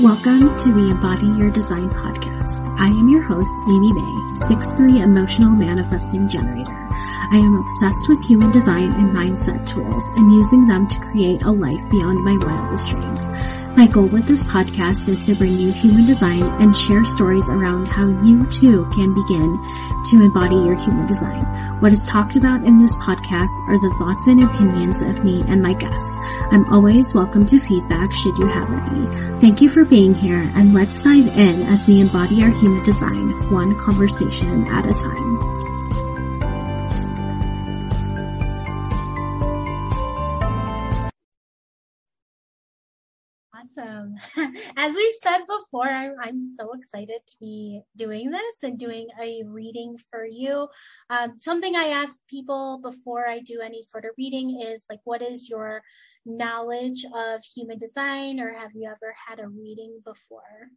Welcome to the Embody Your Design podcast. I am your host, Amy May, 6'3 emotional manifesting generator. I am obsessed with human design and mindset tools and using them to create a life beyond my wildest dreams. My goal with this podcast is to bring you human design and share stories around how you too can begin to embody your human design. What is talked about in this podcast are the thoughts and opinions of me and my guests. I'm always welcome to feedback should you have any. Thank you for being here and let's dive in as we embody our human design one conversation at a time. As we've said before, I'm, I'm so excited to be doing this and doing a reading for you. Um, something I ask people before I do any sort of reading is like, what is your knowledge of human design, or have you ever had a reading before?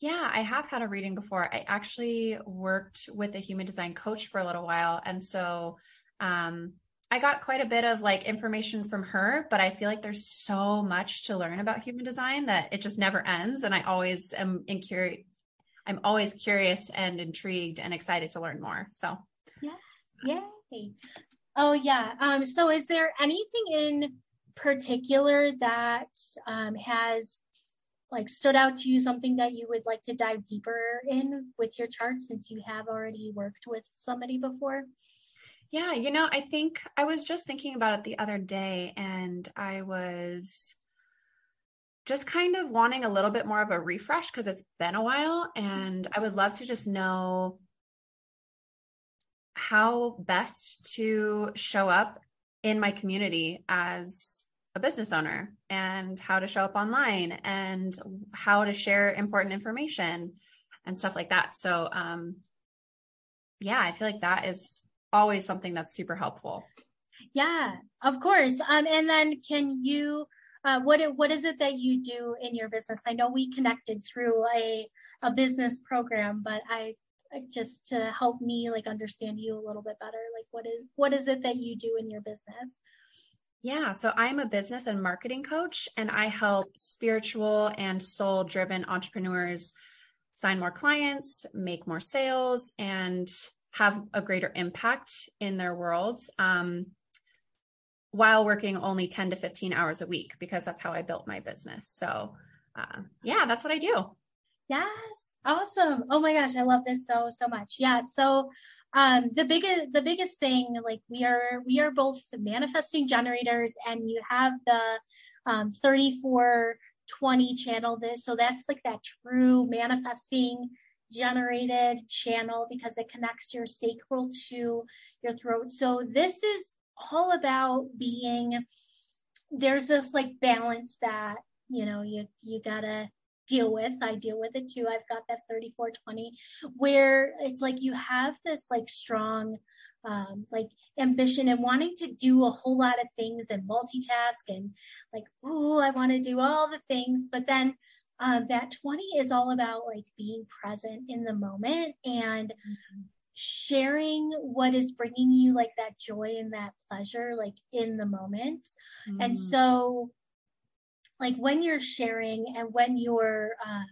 Yeah, I have had a reading before. I actually worked with a human design coach for a little while. And so, um, I got quite a bit of like information from her, but I feel like there's so much to learn about human design that it just never ends. And I always am in curious. I'm always curious and intrigued and excited to learn more. So, yeah, yay! Oh yeah. Um. So, is there anything in particular that um, has like stood out to you? Something that you would like to dive deeper in with your chart, since you have already worked with somebody before? Yeah, you know, I think I was just thinking about it the other day and I was just kind of wanting a little bit more of a refresh because it's been a while and I would love to just know how best to show up in my community as a business owner and how to show up online and how to share important information and stuff like that. So um yeah, I feel like that is always something that's super helpful. Yeah, of course. Um, and then can you, uh, what what is it that you do in your business? I know we connected through a a business program, but I just to help me like understand you a little bit better. Like, what is what is it that you do in your business? Yeah, so I'm a business and marketing coach, and I help spiritual and soul driven entrepreneurs sign more clients, make more sales, and have a greater impact in their worlds um, while working only 10 to 15 hours a week because that's how I built my business. So, uh, yeah, that's what I do. Yes. Awesome. Oh my gosh, I love this so so much. Yeah. So um the biggest the biggest thing like we are we are both manifesting generators and you have the um 3420 channel this so that's like that true manifesting generated channel because it connects your sacral to your throat. So this is all about being there's this like balance that you know you you gotta deal with i deal with it too i've got that 3420 where it's like you have this like strong um, like ambition and wanting to do a whole lot of things and multitask and like oh i want to do all the things but then um, that 20 is all about like being present in the moment and mm-hmm. sharing what is bringing you like that joy and that pleasure like in the moment mm-hmm. and so like when you're sharing and when you're uh,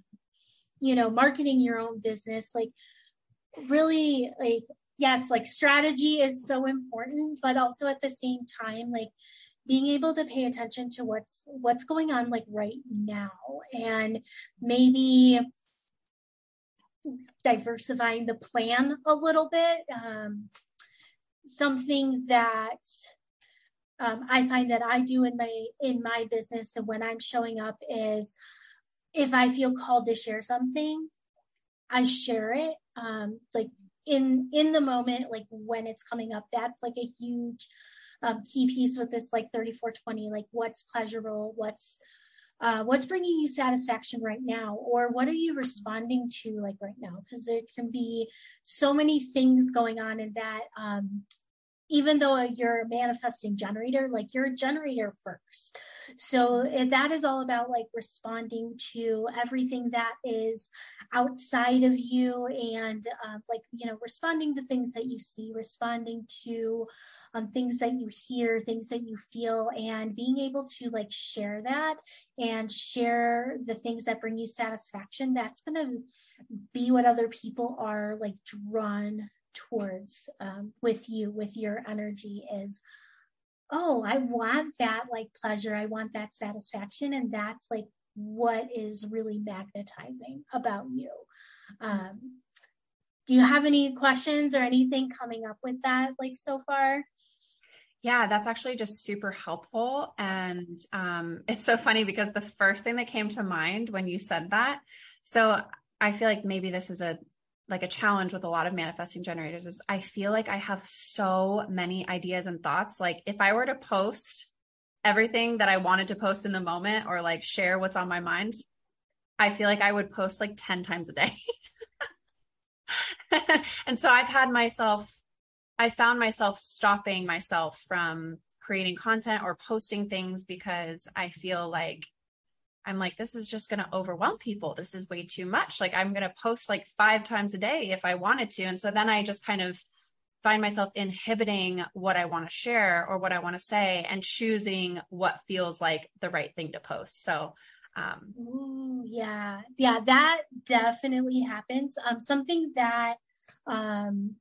you know marketing your own business like really like yes like strategy is so important but also at the same time like being able to pay attention to what's what's going on like right now and maybe diversifying the plan a little bit um, something that um, i find that i do in my in my business and when i'm showing up is if i feel called to share something i share it um, like in in the moment like when it's coming up that's like a huge um, key piece with this like 3420 like what's pleasurable what's uh, what's bringing you satisfaction right now? Or what are you responding to like right now? Because there can be so many things going on in that um, even though you're a manifesting generator, like you're a generator first. So that is all about like responding to everything that is outside of you and uh, like, you know, responding to things that you see, responding to um, things that you hear, things that you feel, and being able to like share that and share the things that bring you satisfaction. That's going to be what other people are like drawn towards um, with you with your energy is oh i want that like pleasure. I want that satisfaction. And that's like what is really magnetizing about you. Um, do you have any questions or anything coming up with that like so far? Yeah, that's actually just super helpful. And um, it's so funny because the first thing that came to mind when you said that, so I feel like maybe this is a like a challenge with a lot of manifesting generators is I feel like I have so many ideas and thoughts. Like if I were to post everything that I wanted to post in the moment or like share what's on my mind, I feel like I would post like 10 times a day. and so I've had myself, I found myself stopping myself from creating content or posting things because I feel like I'm like, this is just going to overwhelm people. This is way too much. Like, I'm going to post like five times a day if I wanted to. And so then I just kind of find myself inhibiting what I want to share or what I want to say and choosing what feels like the right thing to post. So, um, Ooh, yeah, yeah, that definitely happens. Um, something that, um,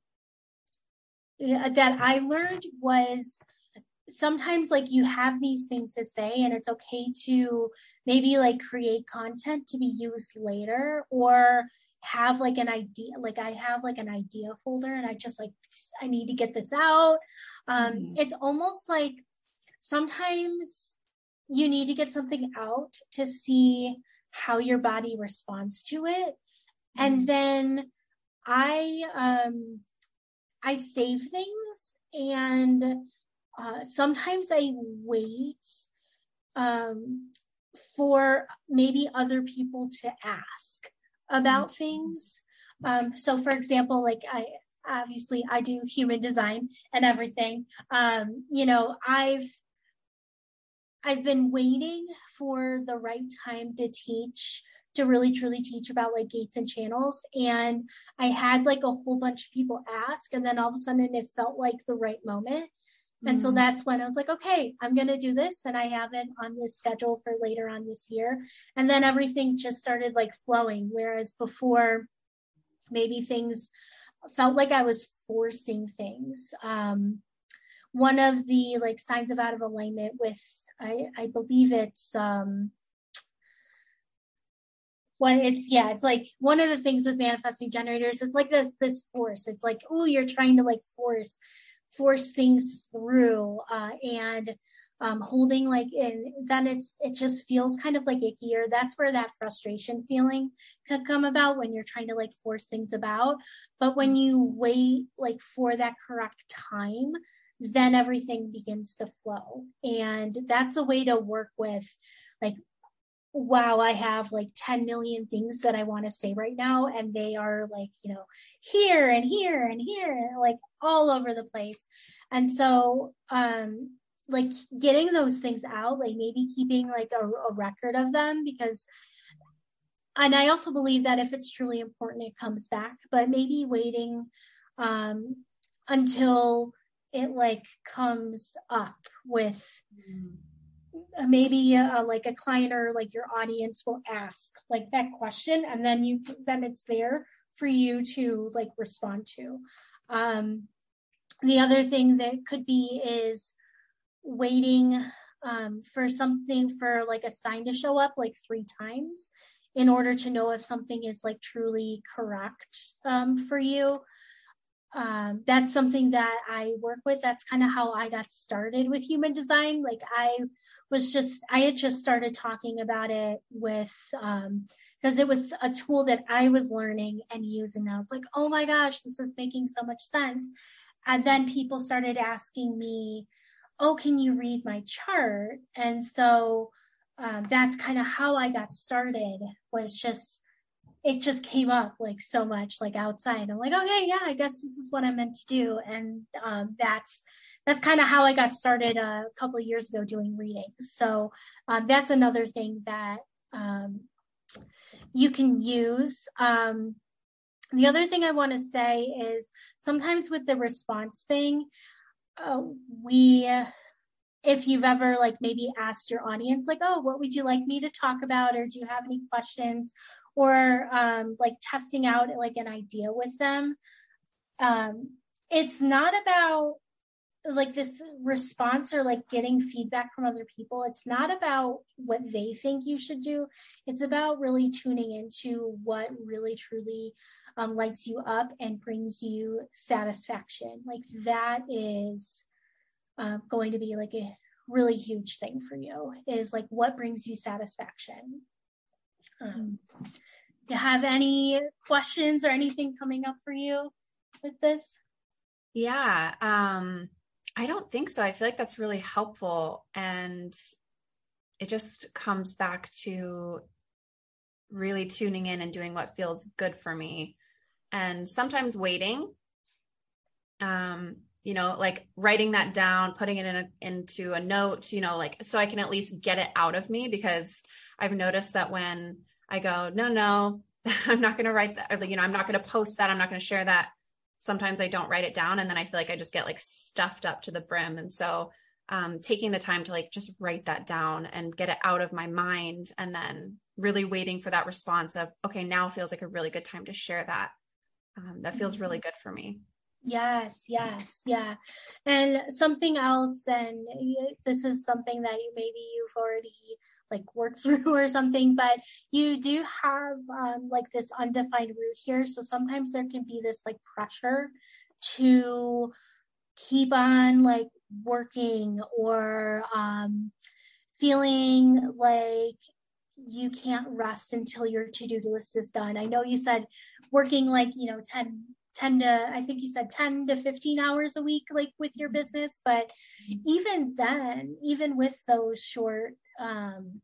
that I learned was sometimes like you have these things to say and it's okay to maybe like create content to be used later or have like an idea like i have like an idea folder and i just like i need to get this out um mm-hmm. it's almost like sometimes you need to get something out to see how your body responds to it mm-hmm. and then i um i save things and uh, sometimes I wait um, for maybe other people to ask about mm-hmm. things. Um, so, for example, like I obviously I do human design and everything. Um, you know, I've I've been waiting for the right time to teach to really truly teach about like gates and channels and i had like a whole bunch of people ask and then all of a sudden it felt like the right moment and so mm. that's when I was like, okay, I'm going to do this. And I have it on the schedule for later on this year. And then everything just started like flowing. Whereas before, maybe things felt like I was forcing things. Um, one of the like signs of out of alignment with, I, I believe it's, um, when it's yeah it's like one of the things with manifesting generators it's like this this force it's like oh you're trying to like force force things through uh, and um, holding like and then it's it just feels kind of like ickier that's where that frustration feeling could come about when you're trying to like force things about. But when you wait like for that correct time then everything begins to flow. And that's a way to work with like wow, I have like 10 million things that I want to say right now. And they are like, you know, here and here and here, like all over the place. And so, um, like getting those things out, like maybe keeping like a, a record of them because, and I also believe that if it's truly important, it comes back, but maybe waiting, um, until it like comes up with, mm maybe uh, like a client or like your audience will ask like that question and then you then it's there for you to like respond to. Um the other thing that could be is waiting um, for something for like a sign to show up like three times in order to know if something is like truly correct um, for you um, that's something that I work with. That's kind of how I got started with human design. Like I was just, I had just started talking about it with, um, because it was a tool that I was learning and using. I was like, oh my gosh, this is making so much sense. And then people started asking me, oh, can you read my chart? And so um, that's kind of how I got started was just it just came up like so much like outside. I'm like, okay, yeah, I guess this is what I'm meant to do. And um, that's that's kind of how I got started uh, a couple of years ago doing readings. So um, that's another thing that um, you can use. Um, the other thing I want to say is sometimes with the response thing, uh, we if you've ever like maybe asked your audience like oh what would you like me to talk about or do you have any questions or um, like testing out like an idea with them. Um, it's not about like this response or like getting feedback from other people. It's not about what they think you should do. It's about really tuning into what really truly um, lights you up and brings you satisfaction. Like that is uh, going to be like a really huge thing for you is like what brings you satisfaction um, do you have any questions or anything coming up for you with this yeah um I don't think so. I feel like that's really helpful. And it just comes back to really tuning in and doing what feels good for me. And sometimes waiting, um, you know, like writing that down, putting it in a, into a note, you know, like so I can at least get it out of me because I've noticed that when I go, no, no, I'm not going to write that, or, you know, I'm not going to post that, I'm not going to share that sometimes I don't write it down and then I feel like I just get like stuffed up to the brim. And so um, taking the time to like just write that down and get it out of my mind and then really waiting for that response of, okay, now feels like a really good time to share that. Um, that feels really mm-hmm. good for me. Yes, yes, yeah. And something else, and this is something that you maybe you've already like worked through or something but you do have um, like this undefined root here so sometimes there can be this like pressure to keep on like working or um, feeling like you can't rest until your to-do list is done i know you said working like you know 10 10 to i think you said 10 to 15 hours a week like with your business but even then even with those short um,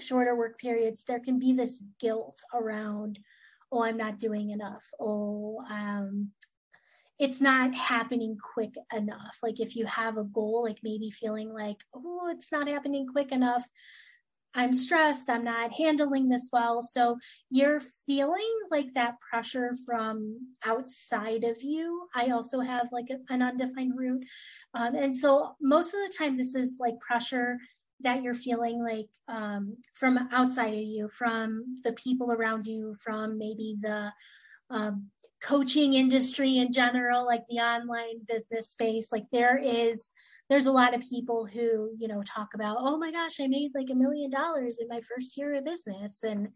shorter work periods, there can be this guilt around, oh, I'm not doing enough. Oh, um, it's not happening quick enough. Like if you have a goal, like maybe feeling like, oh, it's not happening quick enough. I'm stressed, I'm not handling this well. So you're feeling like that pressure from outside of you. I also have like a, an undefined root. Um, and so most of the time, this is like pressure that you're feeling like um, from outside of you, from the people around you, from maybe the um, coaching industry in general, like the online business space. Like there is, there's a lot of people who, you know, talk about, oh my gosh, I made like a million dollars in my first year of business. And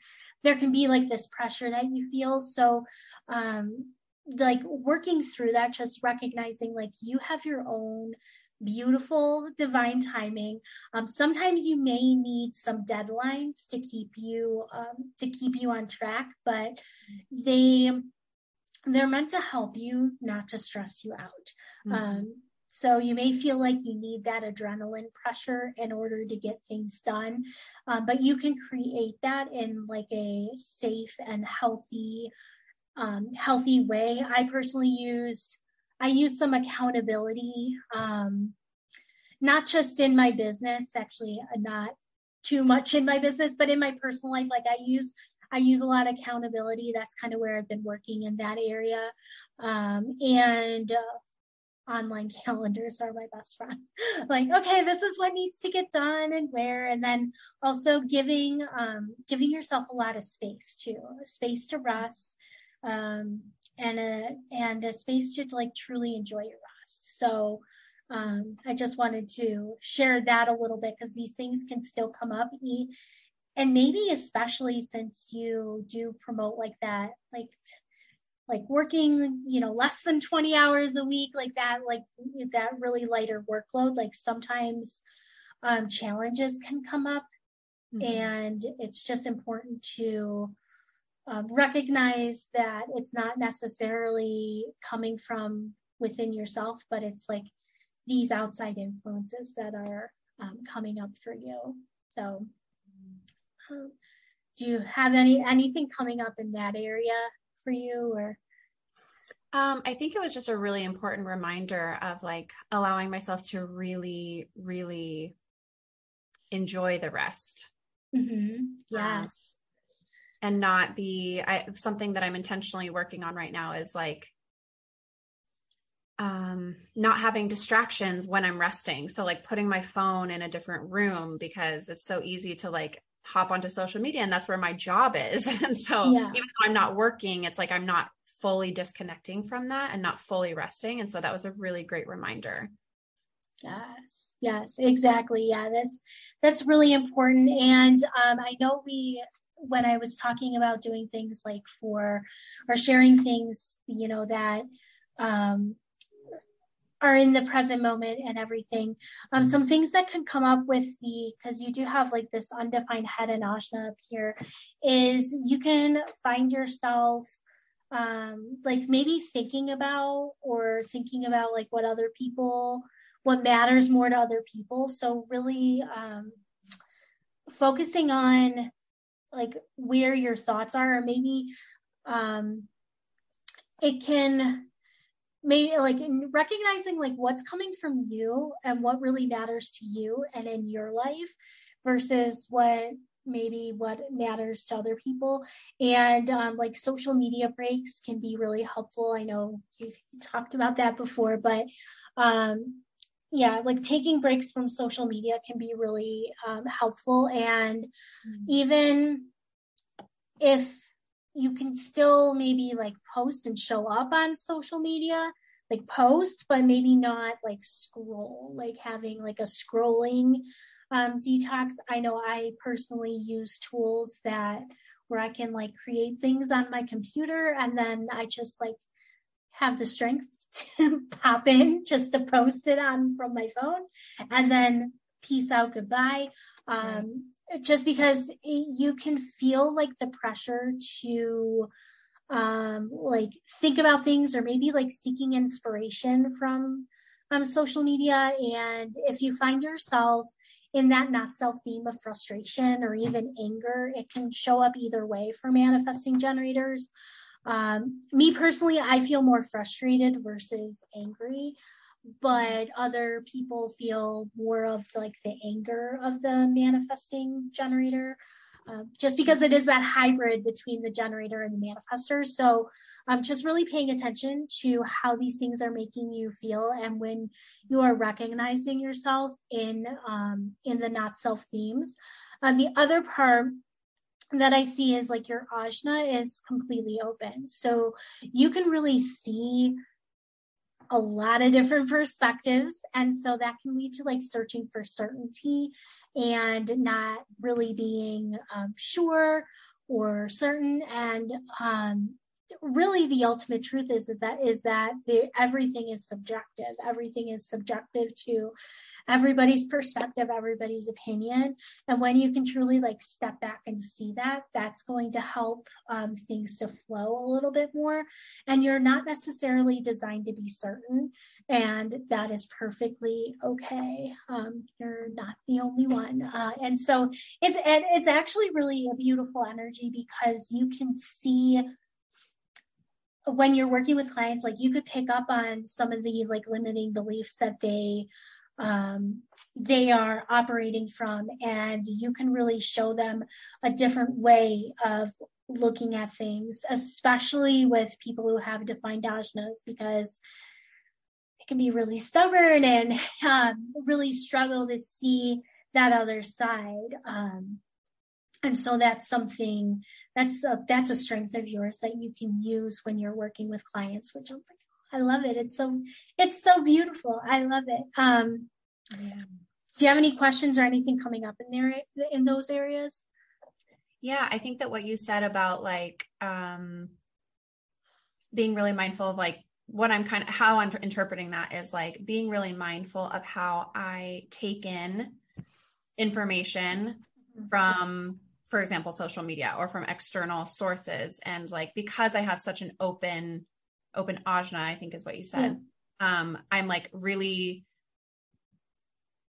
there can be like this pressure that you feel. So, um, like working through that, just recognizing like you have your own beautiful divine timing um, sometimes you may need some deadlines to keep you um, to keep you on track but they they're meant to help you not to stress you out mm-hmm. um, so you may feel like you need that adrenaline pressure in order to get things done um, but you can create that in like a safe and healthy um, healthy way i personally use I use some accountability, um, not just in my business, actually, uh, not too much in my business, but in my personal life. Like I use, I use a lot of accountability. That's kind of where I've been working in that area. Um, and uh, online calendars are my best friend. like, okay, this is what needs to get done and where, and then also giving um, giving yourself a lot of space too, space to rest, um, and a and a space to like truly enjoy your rest. So um, I just wanted to share that a little bit because these things can still come up. And maybe especially since you do promote like that, like like working, you know, less than 20 hours a week, like that, like that really lighter workload, like sometimes um, challenges can come up. Mm-hmm. And it's just important to um, recognize that it's not necessarily coming from within yourself, but it's like these outside influences that are um, coming up for you. So, um, do you have any anything coming up in that area for you or um, I think it was just a really important reminder of like allowing myself to really, really enjoy the rest. Mm-hmm. Yes. Um, and not be I, something that I'm intentionally working on right now is like um not having distractions when I'm resting. So like putting my phone in a different room because it's so easy to like hop onto social media and that's where my job is. and so yeah. even though I'm not working, it's like I'm not fully disconnecting from that and not fully resting. And so that was a really great reminder. Yes, yes, exactly. Yeah, that's that's really important. And um, I know we when I was talking about doing things like for or sharing things, you know, that um, are in the present moment and everything. Um, some things that can come up with the because you do have like this undefined head and ajna up here is you can find yourself um, like maybe thinking about or thinking about like what other people what matters more to other people. So really um, focusing on like where your thoughts are, or maybe um, it can maybe like recognizing like what's coming from you and what really matters to you and in your life versus what maybe what matters to other people. And um, like social media breaks can be really helpful. I know you talked about that before but um, yeah like taking breaks from social media can be really um, helpful. And mm-hmm. even if you can still maybe like post and show up on social media like post but maybe not like scroll like having like a scrolling um, detox i know i personally use tools that where i can like create things on my computer and then i just like have the strength to pop in just to post it on from my phone and then peace out goodbye um, right. just because it, you can feel like the pressure to um, like think about things or maybe like seeking inspiration from um, social media and if you find yourself in that not self theme of frustration or even anger it can show up either way for manifesting generators um, me personally, I feel more frustrated versus angry, but other people feel more of like the anger of the manifesting generator. Uh, just because it is that hybrid between the generator and the manifester. So, um, just really paying attention to how these things are making you feel, and when you are recognizing yourself in um, in the not self themes. Uh, the other part that I see is like your ajna is completely open. So you can really see a lot of different perspectives. And so that can lead to like searching for certainty and not really being um, sure or certain. And um, really the ultimate truth is that is that the, everything is subjective. Everything is subjective to everybody's perspective, everybody's opinion. And when you can truly like step back and see that, that's going to help um, things to flow a little bit more. And you're not necessarily designed to be certain, and that is perfectly okay. Um, you're not the only one, uh, and so it's it's actually really a beautiful energy because you can see when you're working with clients like you could pick up on some of the like limiting beliefs that they um, they are operating from and you can really show them a different way of looking at things especially with people who have defined ajnas because they can be really stubborn and um, really struggle to see that other side um, and so that's something that's a, that's a strength of yours that you can use when you're working with clients which i'm like I love it. It's so it's so beautiful. I love it. Um, yeah. Do you have any questions or anything coming up in there in those areas? Yeah, I think that what you said about like um, being really mindful of like what I'm kind of how I'm interpreting that is like being really mindful of how I take in information mm-hmm. from for example social media or from external sources and like because I have such an open open ajna, I think is what you said. Yeah. Um, I'm like really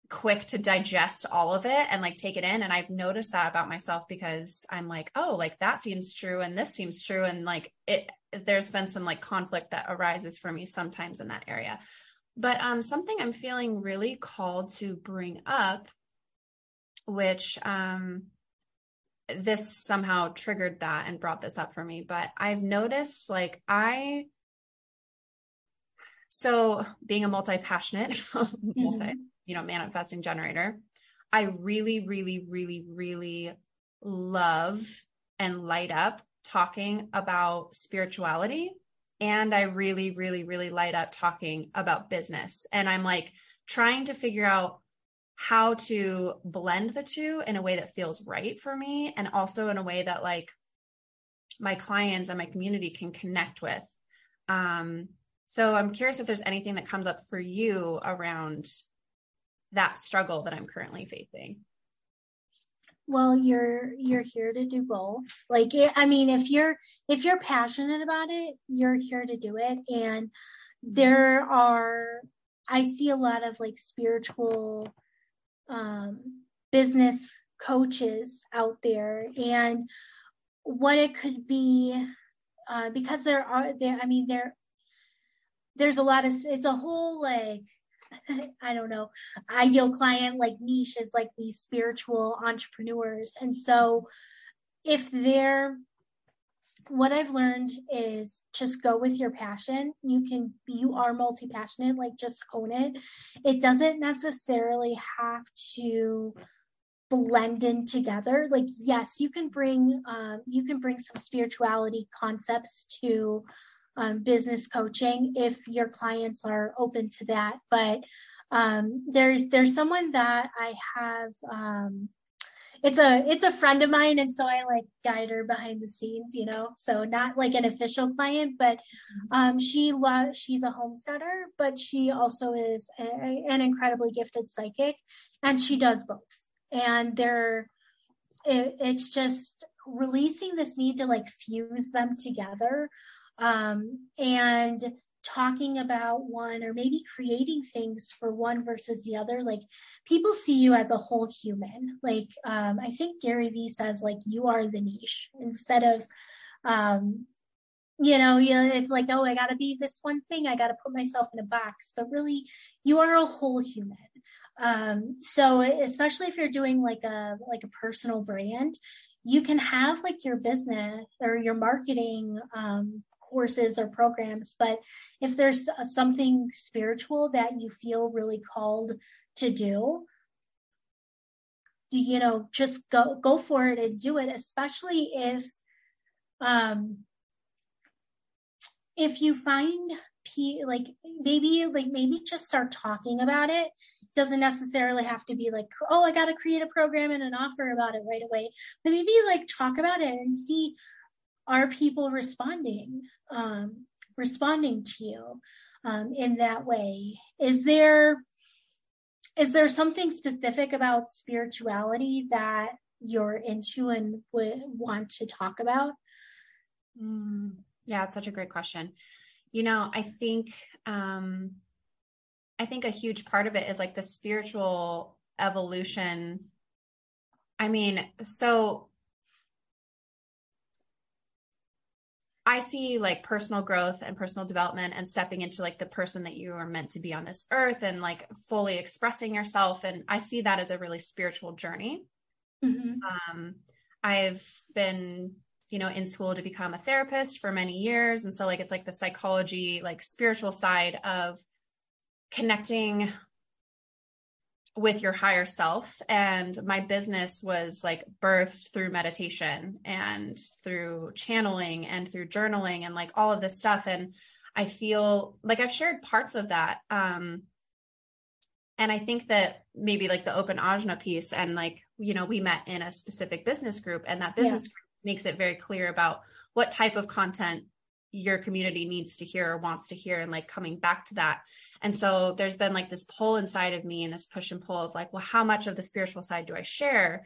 quick to digest all of it and like take it in and I've noticed that about myself because I'm like oh like that seems true and this seems true and like it there's been some like conflict that arises for me sometimes in that area but um something I'm feeling really called to bring up which um this somehow triggered that and brought this up for me but I've noticed like I so being a multi-passionate multi mm-hmm you know, manifesting generator. I really, really, really, really love and light up talking about spirituality. And I really, really, really light up talking about business. And I'm like trying to figure out how to blend the two in a way that feels right for me and also in a way that like my clients and my community can connect with. Um, so I'm curious if there's anything that comes up for you around that struggle that I'm currently facing? Well, you're you're here to do both. Like I mean, if you're if you're passionate about it, you're here to do it and there are I see a lot of like spiritual um business coaches out there and what it could be uh, because there are there i mean there there's a lot of it's a whole like I don't know, ideal client like niche is like these spiritual entrepreneurs. And so if they're what I've learned is just go with your passion. You can you are multi-passionate, like just own it. It doesn't necessarily have to blend in together like yes you can bring um, you can bring some spirituality concepts to um, business coaching if your clients are open to that. But um, there's there's someone that I have. Um, it's a it's a friend of mine, and so I like guide her behind the scenes, you know. So not like an official client, but um, she loves she's a homesteader, but she also is a, an incredibly gifted psychic, and she does both. And they're it, it's just releasing this need to like fuse them together um, and talking about one or maybe creating things for one versus the other like people see you as a whole human. Like um, i think gary vee says like you are the niche instead of um, you know it's like oh i gotta be this one thing. I gotta put myself in a box but really you are a whole human. Um, so especially if you're doing like a like a personal brand you can have like your business or your marketing um, courses or programs but if there's something spiritual that you feel really called to do you know just go go for it and do it especially if um if you find p like maybe like maybe just start talking about it. Doesn't necessarily have to be like oh i got to create a program and an offer about it right away. But maybe like talk about it and see are people responding um, responding to you um, in that way. Is there is there something specific about spirituality that you're into and would want to talk about? Mm, yeah it's such a great question. You know i think um i think a huge part of it is like the spiritual evolution. I mean so I see like personal growth and personal development and stepping into like the person that you are meant to be on this earth and like fully expressing yourself. And I see that as a really spiritual journey. Mm-hmm. Um, I've been, you know, in school to become a therapist for many years. And so like it's like the psychology, like spiritual side of connecting with your higher self. And my business was like birthed through meditation and through channeling and through journaling and like all of this stuff. And i feel like i've shared parts of that. Um and i think that maybe like the open ajna piece and like you know we met in a specific business group and that business yeah. group makes it very clear about what type of content your community needs to hear or wants to hear and like coming back to that. And so there's been like this pull inside of me and this push and pull of like well how much of the spiritual side do i share?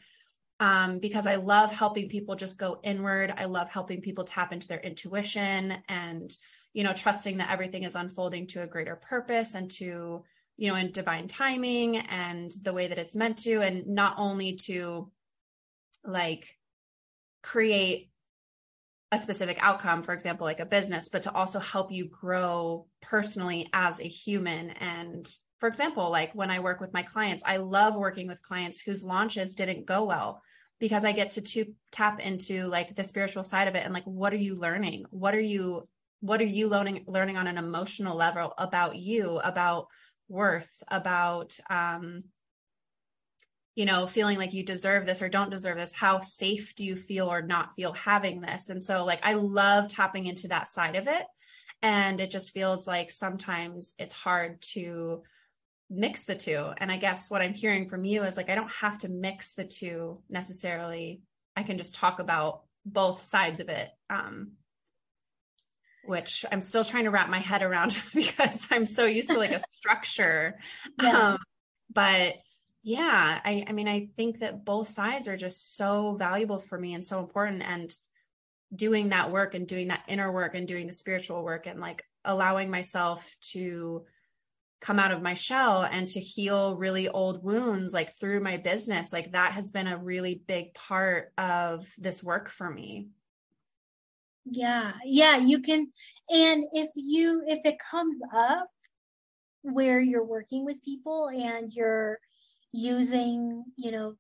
Um, because i love helping people just go inward. I love helping people tap into their intuition and you know trusting that everything is unfolding to a greater purpose and to you know, in divine timing and the way that it's meant to, and not only to like create a specific outcome, for example, like a business, but to also help you grow personally as a human. And for example, like when I work with my clients, I love working with clients whose launches didn't go well because I get to, to tap into like the spiritual side of it and like what are you learning? What are you what are you learning learning on an emotional level about you, about worth, about um you know, feeling like you deserve this or don't deserve this? How safe do you feel or not feel having this? And so, like, I love tapping into that side of it. And it just feels like sometimes it's hard to mix the two. And I guess what I'm hearing from you is like, I don't have to mix the two necessarily. I can just talk about both sides of it. Um, which I'm still trying to wrap my head around because I'm so used to like a structure. Yeah. Um, but yeah, I, I mean, I think that both sides are just so valuable for me and so important. And doing that work and doing that inner work and doing the spiritual work and like allowing myself to come out of my shell and to heal really old wounds like through my business like that has been a really big part of this work for me yeah yeah you can and if you if it comes up where you're working with people and you're using you know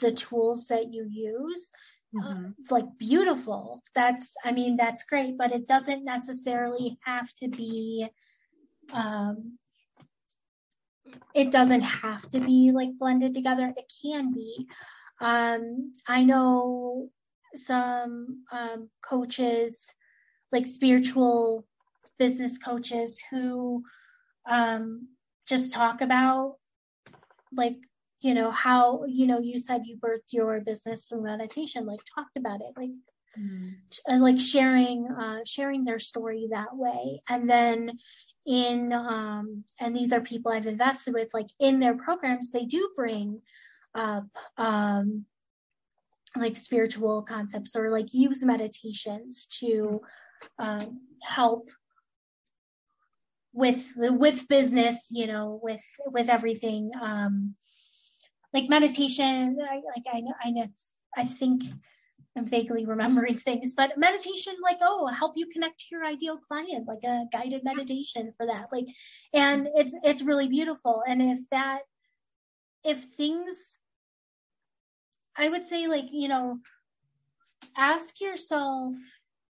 the tools that you use uh, mm-hmm. uh, like beautiful. That's i mean that's great but it doesn't necessarily have to be um it doesn't have to be like blended together. It can be. Um i know some um coaches like spiritual business coaches who um just talk about like you know how you know you said you birthed your business through meditation like talked about it like mm. like sharing uh sharing their story that way and then in um and these are people i've invested with like in their programs they do bring up um like spiritual concepts or like use meditations to um help with with business you know with with everything um like meditation. I, like i know i know. I think i'm vaguely remembering things but meditation like oh help you connect to your ideal client like a guided meditation for that. Like and it's it's really beautiful. And if that if things i would say like you know ask yourself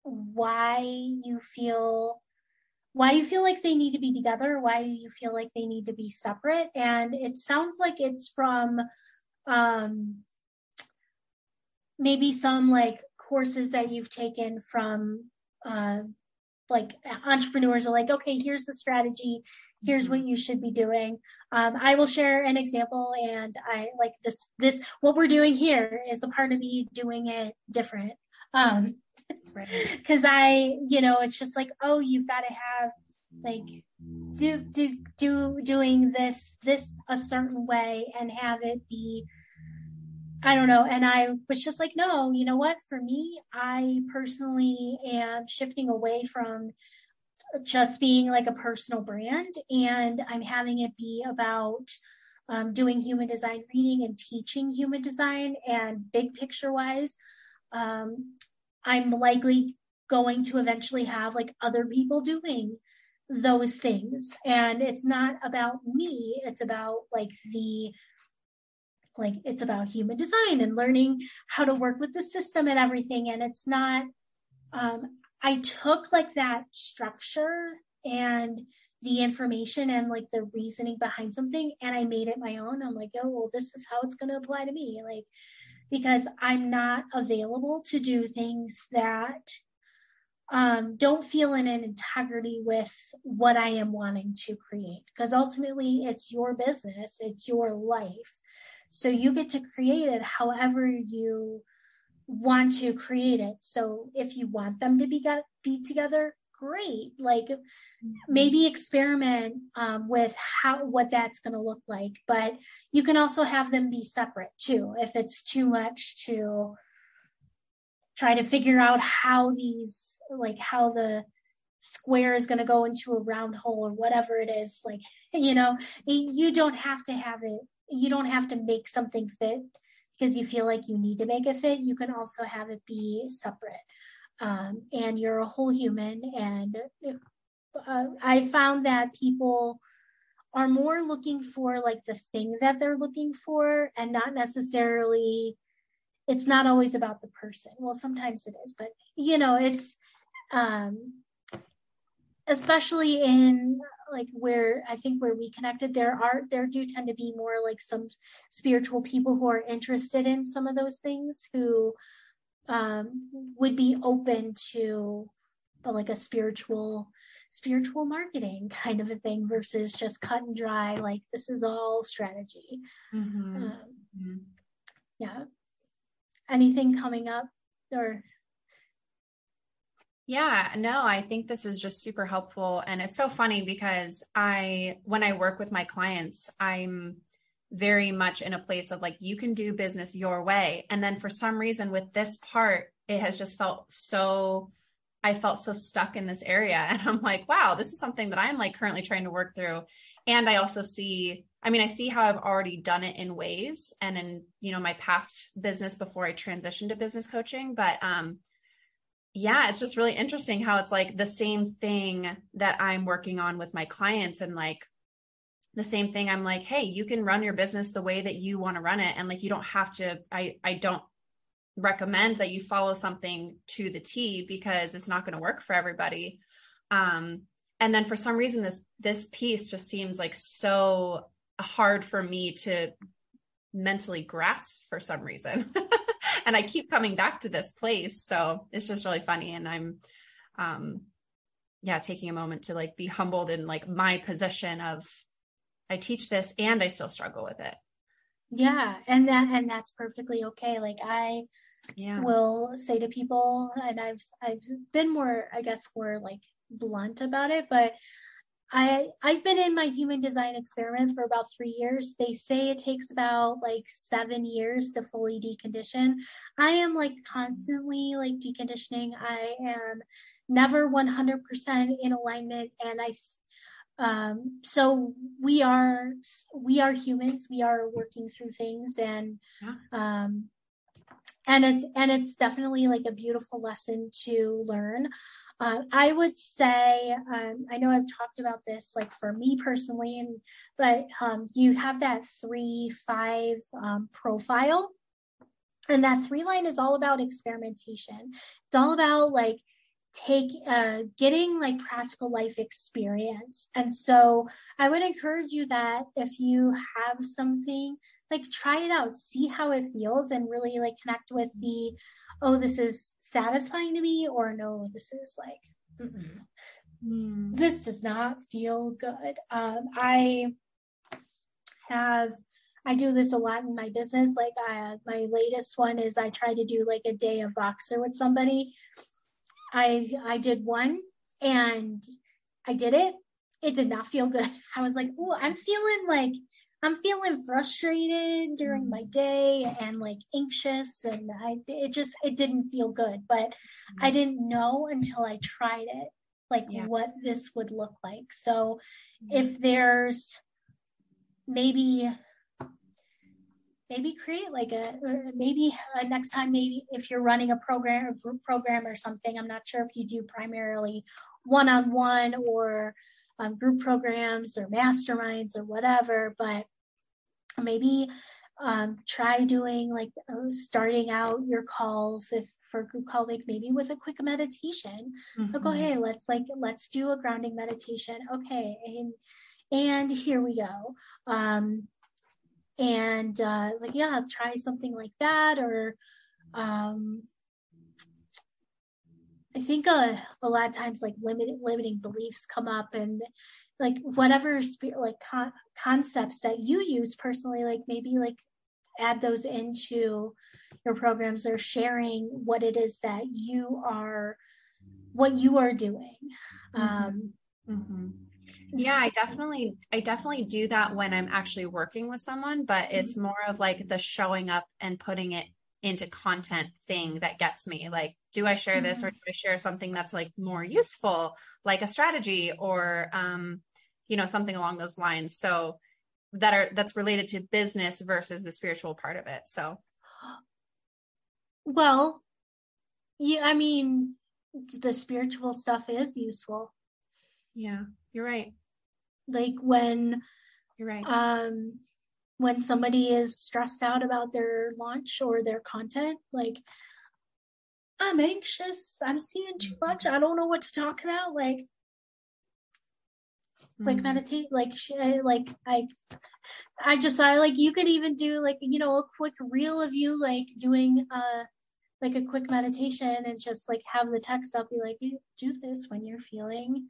why you feel why you feel like they need to be together, why you feel like they need to be separate. And it sounds like it's from um, maybe some like courses that you've taken from uh, like entrepreneurs are like, okay, here's the strategy, here's what mm-hmm. you should be doing. Um, I will share an example, and I like this. This what we're doing here is a part of me doing it different. Um, because right. I, you know, it's just like, oh, you've got to have like do do do doing this this a certain way and have it be I don't know. And I was just like, no, you know what? For me, I personally am shifting away from just being like a personal brand and I'm having it be about um, doing human design reading and teaching human design and big picture wise. Um, I'm likely going to eventually have like other people doing those things. And it's not about me, it's about like the like it's about human design and learning how to work with the system and everything. And it's not um I took like that structure and the information and like the reasoning behind something and I made it my own. I'm like, oh well, this is how it's gonna apply to me. Like because I'm not available to do things that um, don't feel in an integrity with what I am wanting to create. Because ultimately, it's your business, it's your life. So you get to create it however you want to create it. So if you want them to be be together, great. Like maybe experiment um, with how what that's going to look like but you can also have them be separate too if it's too much to try to figure out how these like how the square is going to go into a round hole or whatever it is like you know you don't have to have it you don't have to make something fit because you feel like you need to make it fit you can also have it be separate um, and you're a whole human. And uh, i found that people are more looking for like the thing that they're looking for and not necessarily it's not always about the person. Well sometimes it is but you know it's um especially in like where I think where we connected, there are there do tend to be more like some spiritual people who are interested in some of those things who um, would be open to like a spiritual spiritual marketing kind of a thing versus just cut and dry like this is all strategy mm-hmm. Um, mm-hmm. yeah anything coming up or yeah, no, I think this is just super helpful. And it's so funny because I, when I work with my clients, I'm very much in a place of like, you can do business your way. And then for some reason, with this part, it has just felt so, I felt so stuck in this area. And I'm like, wow, this is something that I'm like currently trying to work through. And I also see, I mean, I see how I've already done it in ways and in, you know, my past business before I transitioned to business coaching. But, um, yeah, it's just really interesting how it's like the same thing that I'm working on with my clients and like the same thing I'm like, "Hey, you can run your business the way that you want to run it and like you don't have to I I don't recommend that you follow something to the T because it's not going to work for everybody." Um and then for some reason this this piece just seems like so hard for me to mentally grasp for some reason. and I keep coming back to this place. So it's just really funny. And I'm, um, yeah, taking a moment to like be humbled in like my position of I teach this and I still struggle with it. Yeah. And that, and that's perfectly okay. Like I, yeah. will say to people and I've I've been more I guess more like blunt about it but I I've been in my human design experiment for about three years. They say it takes about like seven years to fully decondition. I am like constantly like deconditioning. I am never 100% in alignment, and I um so we are we are humans. We are working through things and um and it's and it's definitely like a beautiful lesson to learn. Uh, i would say um, i know i've talked about this like for me personally and but um, you have that three five um, profile. And that three line is all about experimentation. It's all about like take uh, getting like practical life experience. And so i would encourage you that if you have something like try it out. See how it feels and really like connect with the oh this is satisfying to me or no this is like mm. this does not feel good. Um, i have i do this a lot in my business. Like I, my latest one is i try to do like a day of voxer with somebody i i did one and i did it it did not feel good i was like oh i'm feeling like I'm feeling frustrated during my day and like anxious and I it just it didn't feel good but I mm-hmm. didn't know until I tried it like yeah. what this would look like. So mm-hmm. if there's maybe maybe create like a maybe uh, next time maybe if you're running a program or group program or something i'm not sure if you do primarily one-on-one or um, group programs or masterminds or whatever but maybe um, try doing like uh, starting out your calls if for group call like maybe with a quick meditation. Mm-hmm. like oh hey let's like let's do a grounding meditation. Okay and and here we go. Um and uh like yeah try something like that or um I think a, a lot of times like limited limiting beliefs come up and like whatever spirit like con- concepts that you use personally like maybe like add those into your programs or sharing what it is that you are what you are doing mm-hmm. um mm-hmm. Yeah i definitely i definitely do that when i'm actually working with someone but it's mm-hmm. more of like the showing up and putting it into content thing that gets me. Like, do I share this or mm-hmm. do I share something that's like more useful, like a strategy or um, you know, something along those lines. So that are that's related to business versus the spiritual part of it. So well, yeah, I mean, the spiritual stuff is useful. Yeah, you're right. Like when you're right. Um when somebody is stressed out about their launch or their content, like I'm anxious, I'm seeing too much, mm-hmm. I don't know what to talk about, like like mm-hmm. meditate like like i i just i like you could even do like you know a quick reel of you like doing uh like a quick meditation and just like have the text up be like do this when you're feeling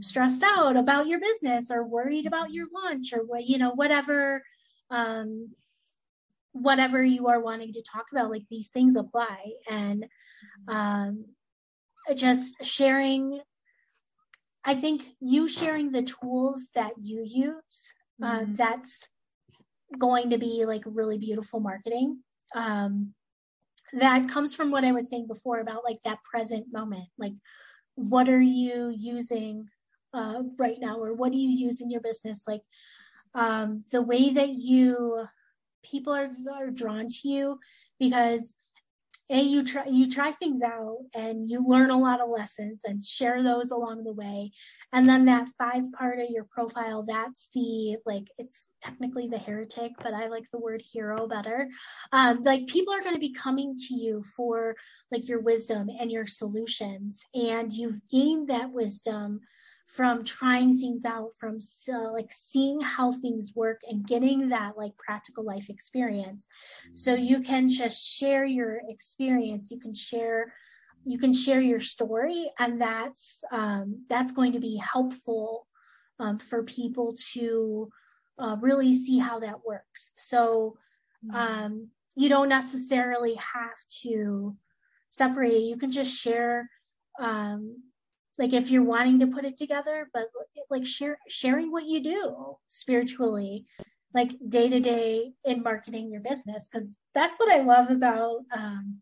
stressed out about your business or worried about your launch or what you know whatever um whatever you are wanting to talk about like these things apply and um just sharing i think you sharing the tools that you use uh, mm-hmm. that's going to be like really beautiful marketing um that comes from what I was saying before about like that present moment. Like, what are you using uh, right now, or what do you use in your business? Like, um, the way that you people are, are drawn to you because a you try you try things out and you learn a lot of lessons and share those along the way. And then that five part of your profile that's the like it's technically the heretic but i like the word hero better. Um, like people are going to be coming to you for like your wisdom and your solutions. And you've gained that wisdom from trying things out from uh, like seeing how things work and getting that like practical life experience so mm-hmm. you can just share your experience you can share you can share your story and that's um, that's going to be helpful um, for people to uh, really see how that works so mm-hmm. um, you don't necessarily have to separate you can just share um, like if you're wanting to put it together but like share sharing what you do spiritually like day to day in marketing your business because that's what i love about um,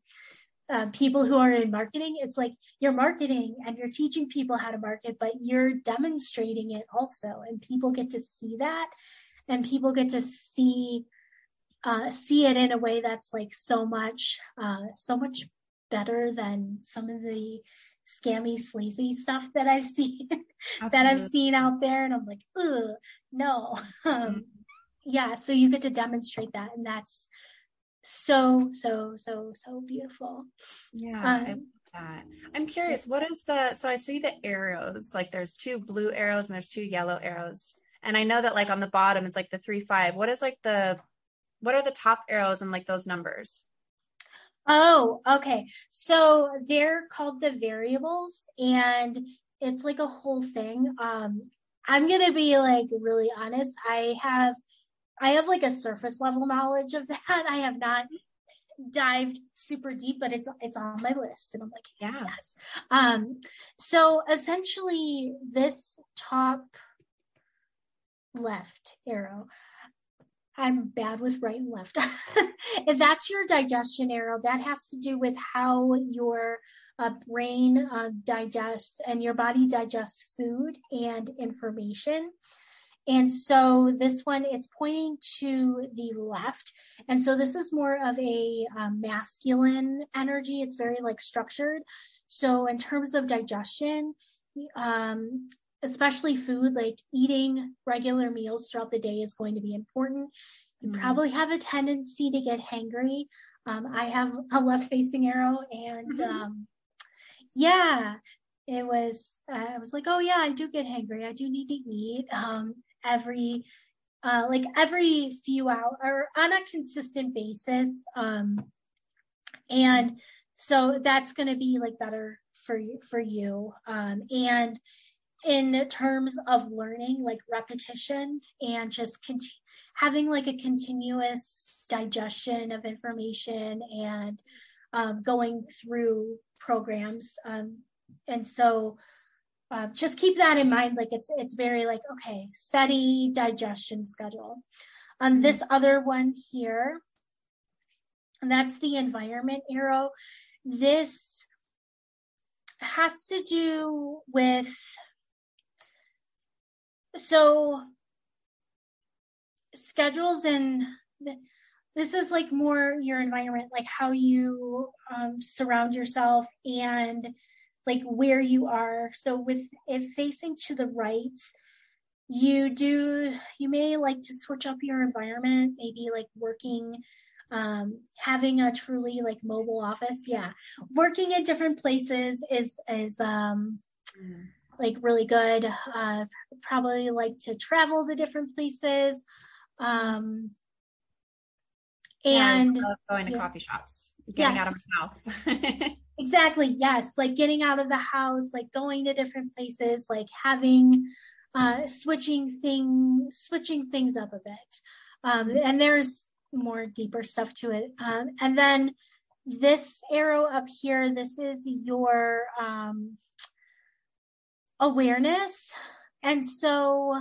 uh, people who are in marketing. It's like you're marketing and you're teaching people how to market but you're demonstrating it also and people get to see that and people get to see uh, see it in a way that's like so much uh, so much better than some of the scammy, sleazy stuff that I've seen that I've seen out there, and I'm like, ugh, no. Um, mm-hmm. yeah, so you get to demonstrate that, and that's so so so so beautiful. Yeah, um, I love that. I'm curious, what is the? So I see the arrows. Like there's two blue arrows and there's two yellow arrows, and I know that like on the bottom it's like the three five. What is like the? What are the top arrows and like those numbers? Oh, okay. So they're called the variables and it's like a whole thing. Um I'm going to be like really honest. I have I have like a surface level knowledge of that. I have not dived super deep, but it's it's on my list and I'm like, yeah. yes. Um so essentially this top left arrow I'm bad with right and left. if that's your digestion arrow, that has to do with how your uh, brain uh, digests and your body digests food and information. And so this one, it's pointing to the left. And so this is more of a um, masculine energy. It's very like structured. So in terms of digestion, um, especially food, like eating regular meals throughout the day is going to be important. You mm probably have a tendency to get hangry. Um, I have a left facing arrow, and mm-hmm. um, yeah, it was. Uh, I was like, oh yeah, I do get hangry. I do need to eat um, every, uh, like every few hours or on a consistent basis. Um, and so that's going to be like better for you for you. Um, and in terms of learning like repetition and just continue having like a continuous digestion of information and um, going through programs um, and so uh, just keep that in mind like it's it's very like okay steady digestion schedule um this other one here and that's the environment arrow. This has to do with so schedules and this is like more your environment like how you um, surround yourself and like where you are so with it facing to the right you do you may like to switch up your environment maybe like working um having a truly like mobile office yeah working in different places is is um mm. Like really good uh probably like to travel to different places um and yeah, going to yeah. coffee shops getting yes. out of my house exactly yes like getting out of the house like going to different places like having uh switching things switching things up a bit um and there's more deeper stuff to it um and then this arrow up here this is your um awareness and so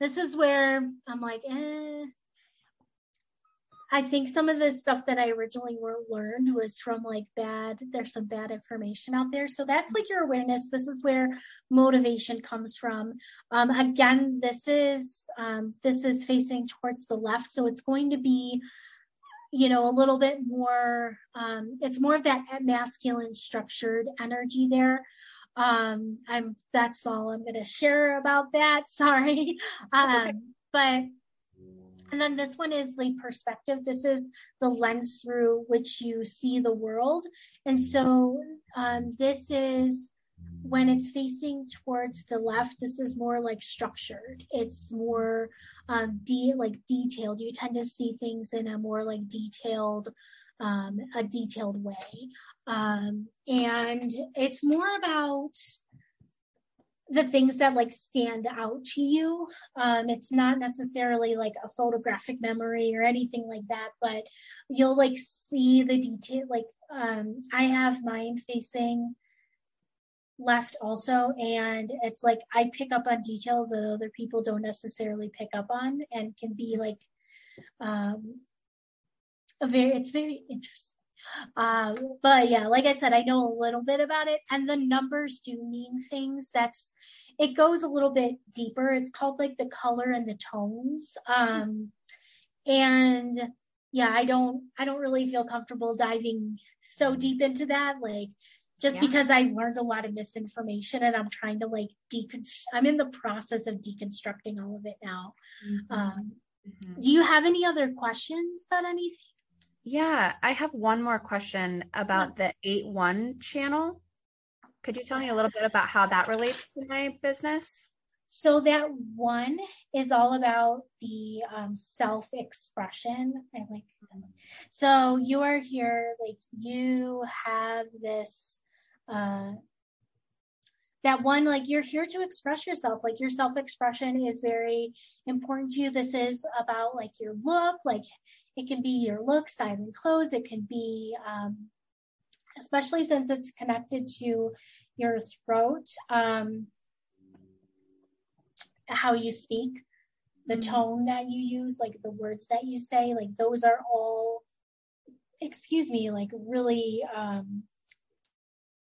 this is where i'm like eh I think some of the stuff that I originally learned was from like bad, there's some bad information out there. So that's like your awareness. This is where motivation comes from. Um, again, this is, um, this is facing towards the left. So it's going to be, you know, a little bit more, um, it's more of that masculine structured energy there um i'm that's all i'm going to share about that sorry um but and then this one is the perspective. This is the lens through which you see the world. And so um, this is when it's facing towards the left, this is more like structured. It's more um, de- like detailed. You tend to see things in a more like detailed, um, a detailed way. Um, and it's more about the things that like stand out to you. Um, it's not necessarily like a photographic memory or anything like that, but you'll like see the detail. Like um, I have mine facing left also, and it's like I pick up on details that other people don't necessarily pick up on, and can be like um, very. It's very interesting. Um, but yeah, like I said, I know a little bit about it, and the numbers do mean things. That's it goes a little bit deeper. It's called like the color and the tones. Um, and yeah, I don't I don't really feel comfortable diving so deep into that. Like just yeah. because I learned a lot of misinformation and I'm trying to like deconstruct. I'm in the process of deconstructing all of it now. Mm-hmm. Um, mm-hmm. Do you have any other questions about anything? Yeah, I have one more question about the 8 1 channel. Could you tell me a little bit about how that relates to my business? So that one is all about the um, self-expression. I like so you are here, like you have this uh that one like you're here to express yourself like your self-expression is very important to you this is about like your look like it can be your look styling clothes it can be um, especially since it's connected to your throat, um, how you speak, the mm-hmm. tone that you use, like the words that you say, like those are all, excuse me, like really, um,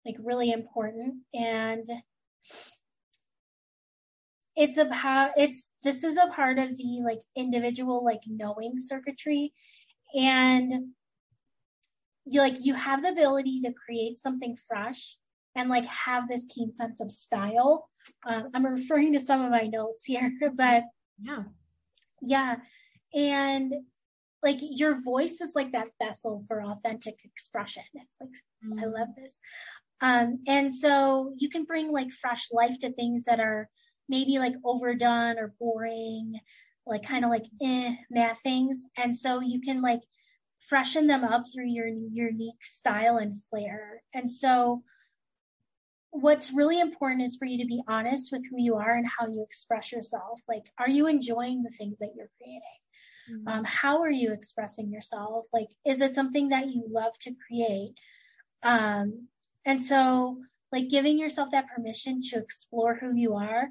like really important. And it's about it's this is a part of the like individual like knowing circuitry and you like you have the ability to create something fresh and like have this keen sense of style. Um, I'm referring to some of my notes here, but yeah, yeah, and like your voice is like that vessel for authentic expression. It's like mm. I love this, um, and so you can bring like fresh life to things that are maybe like overdone or boring, like kind of like eh, math things, and so you can like freshen them up through your unique style and flair. And so, what's really important is for you to be honest with who you are and how you express yourself. Like, are you enjoying the things that you're creating? Mm-hmm. Um, how are you expressing yourself? Like, is it something that you love to create? Um, and so, like, giving yourself that permission to explore who you are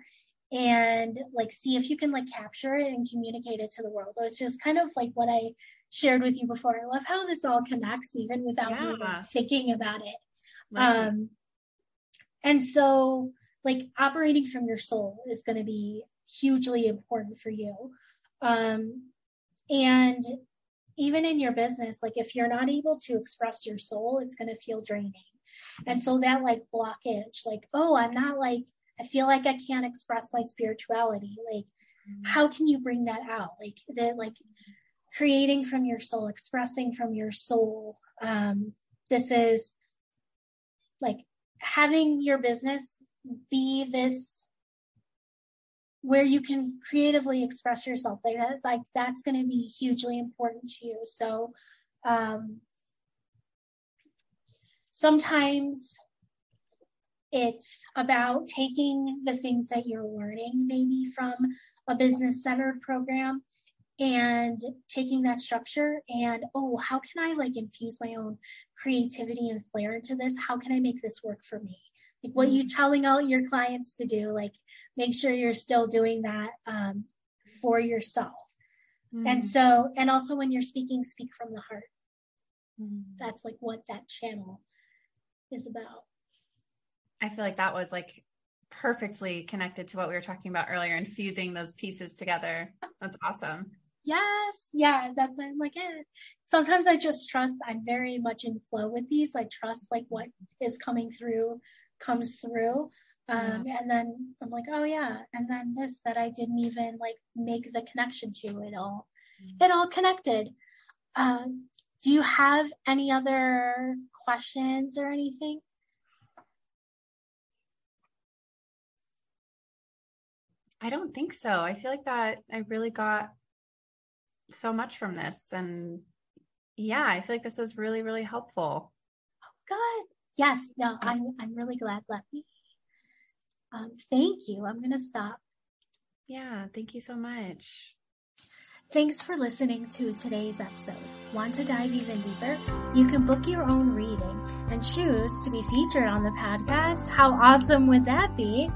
and like see if you can like capture it and communicate it to the world. So it's just kind of like what I shared with you before. I love how this all connects even without yeah. me thinking about it. Right. Um, and so like operating from your soul is going to be hugely important for you. Um, and even in your business, like if you're not able to express your soul, it's going to feel draining. And so that like blockage, like, oh, I'm not like, I feel like I can't express my spirituality. Like, mm-hmm. how can you bring that out? Like that, like creating from your soul, expressing from your soul. Um, this is like having your business be this where you can creatively express yourself like that like that's going to be hugely important to you so um sometimes it's about taking the things that you're learning maybe from a business centered program and taking that structure and oh how can i like infuse my own creativity and flair into this how can i make this work for me like what you mm-hmm. telling all your clients to do like make sure you're still doing that um, for yourself mm. and so and also when you're speaking speak from the heart mm. that's like what that channel is about i feel like that was like perfectly connected to what we were talking about earlier infusing those pieces together. That's awesome. Yes. Yeah that's why i'm like eh. sometimes i just trust i'm very much in flow with these. I trust like what is coming through comes through. Um, yeah. and then i'm like oh yeah. And then this that i didn't even like make the connection to it all. Mm-hmm. it all connected. Um, do you have any other questions or anything I don't think so. I feel like that I really got so much from this. And yeah, I feel like this was really, really helpful. Oh, good. Yes, no, I'm I'm really glad. Let me. Um, thank you. I'm gonna stop. Yeah, thank you so much. Thanks for listening to today's episode. Want to dive even deeper? You can book your own reading and choose to be featured on the podcast. How awesome would that be?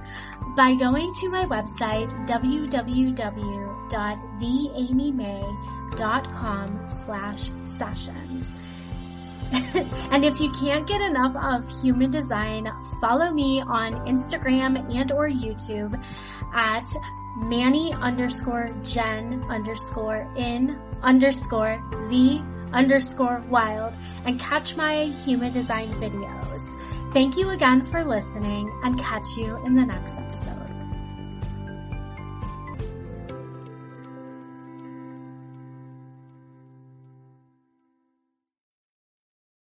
By going to my website, www.theamymay.com slash sessions. and if you can't get enough of human design, follow me on Instagram and or YouTube at Manny underscore Jen underscore in underscore the underscore wild and catch my human design videos. Thank you again for listening and catch you in the next episode.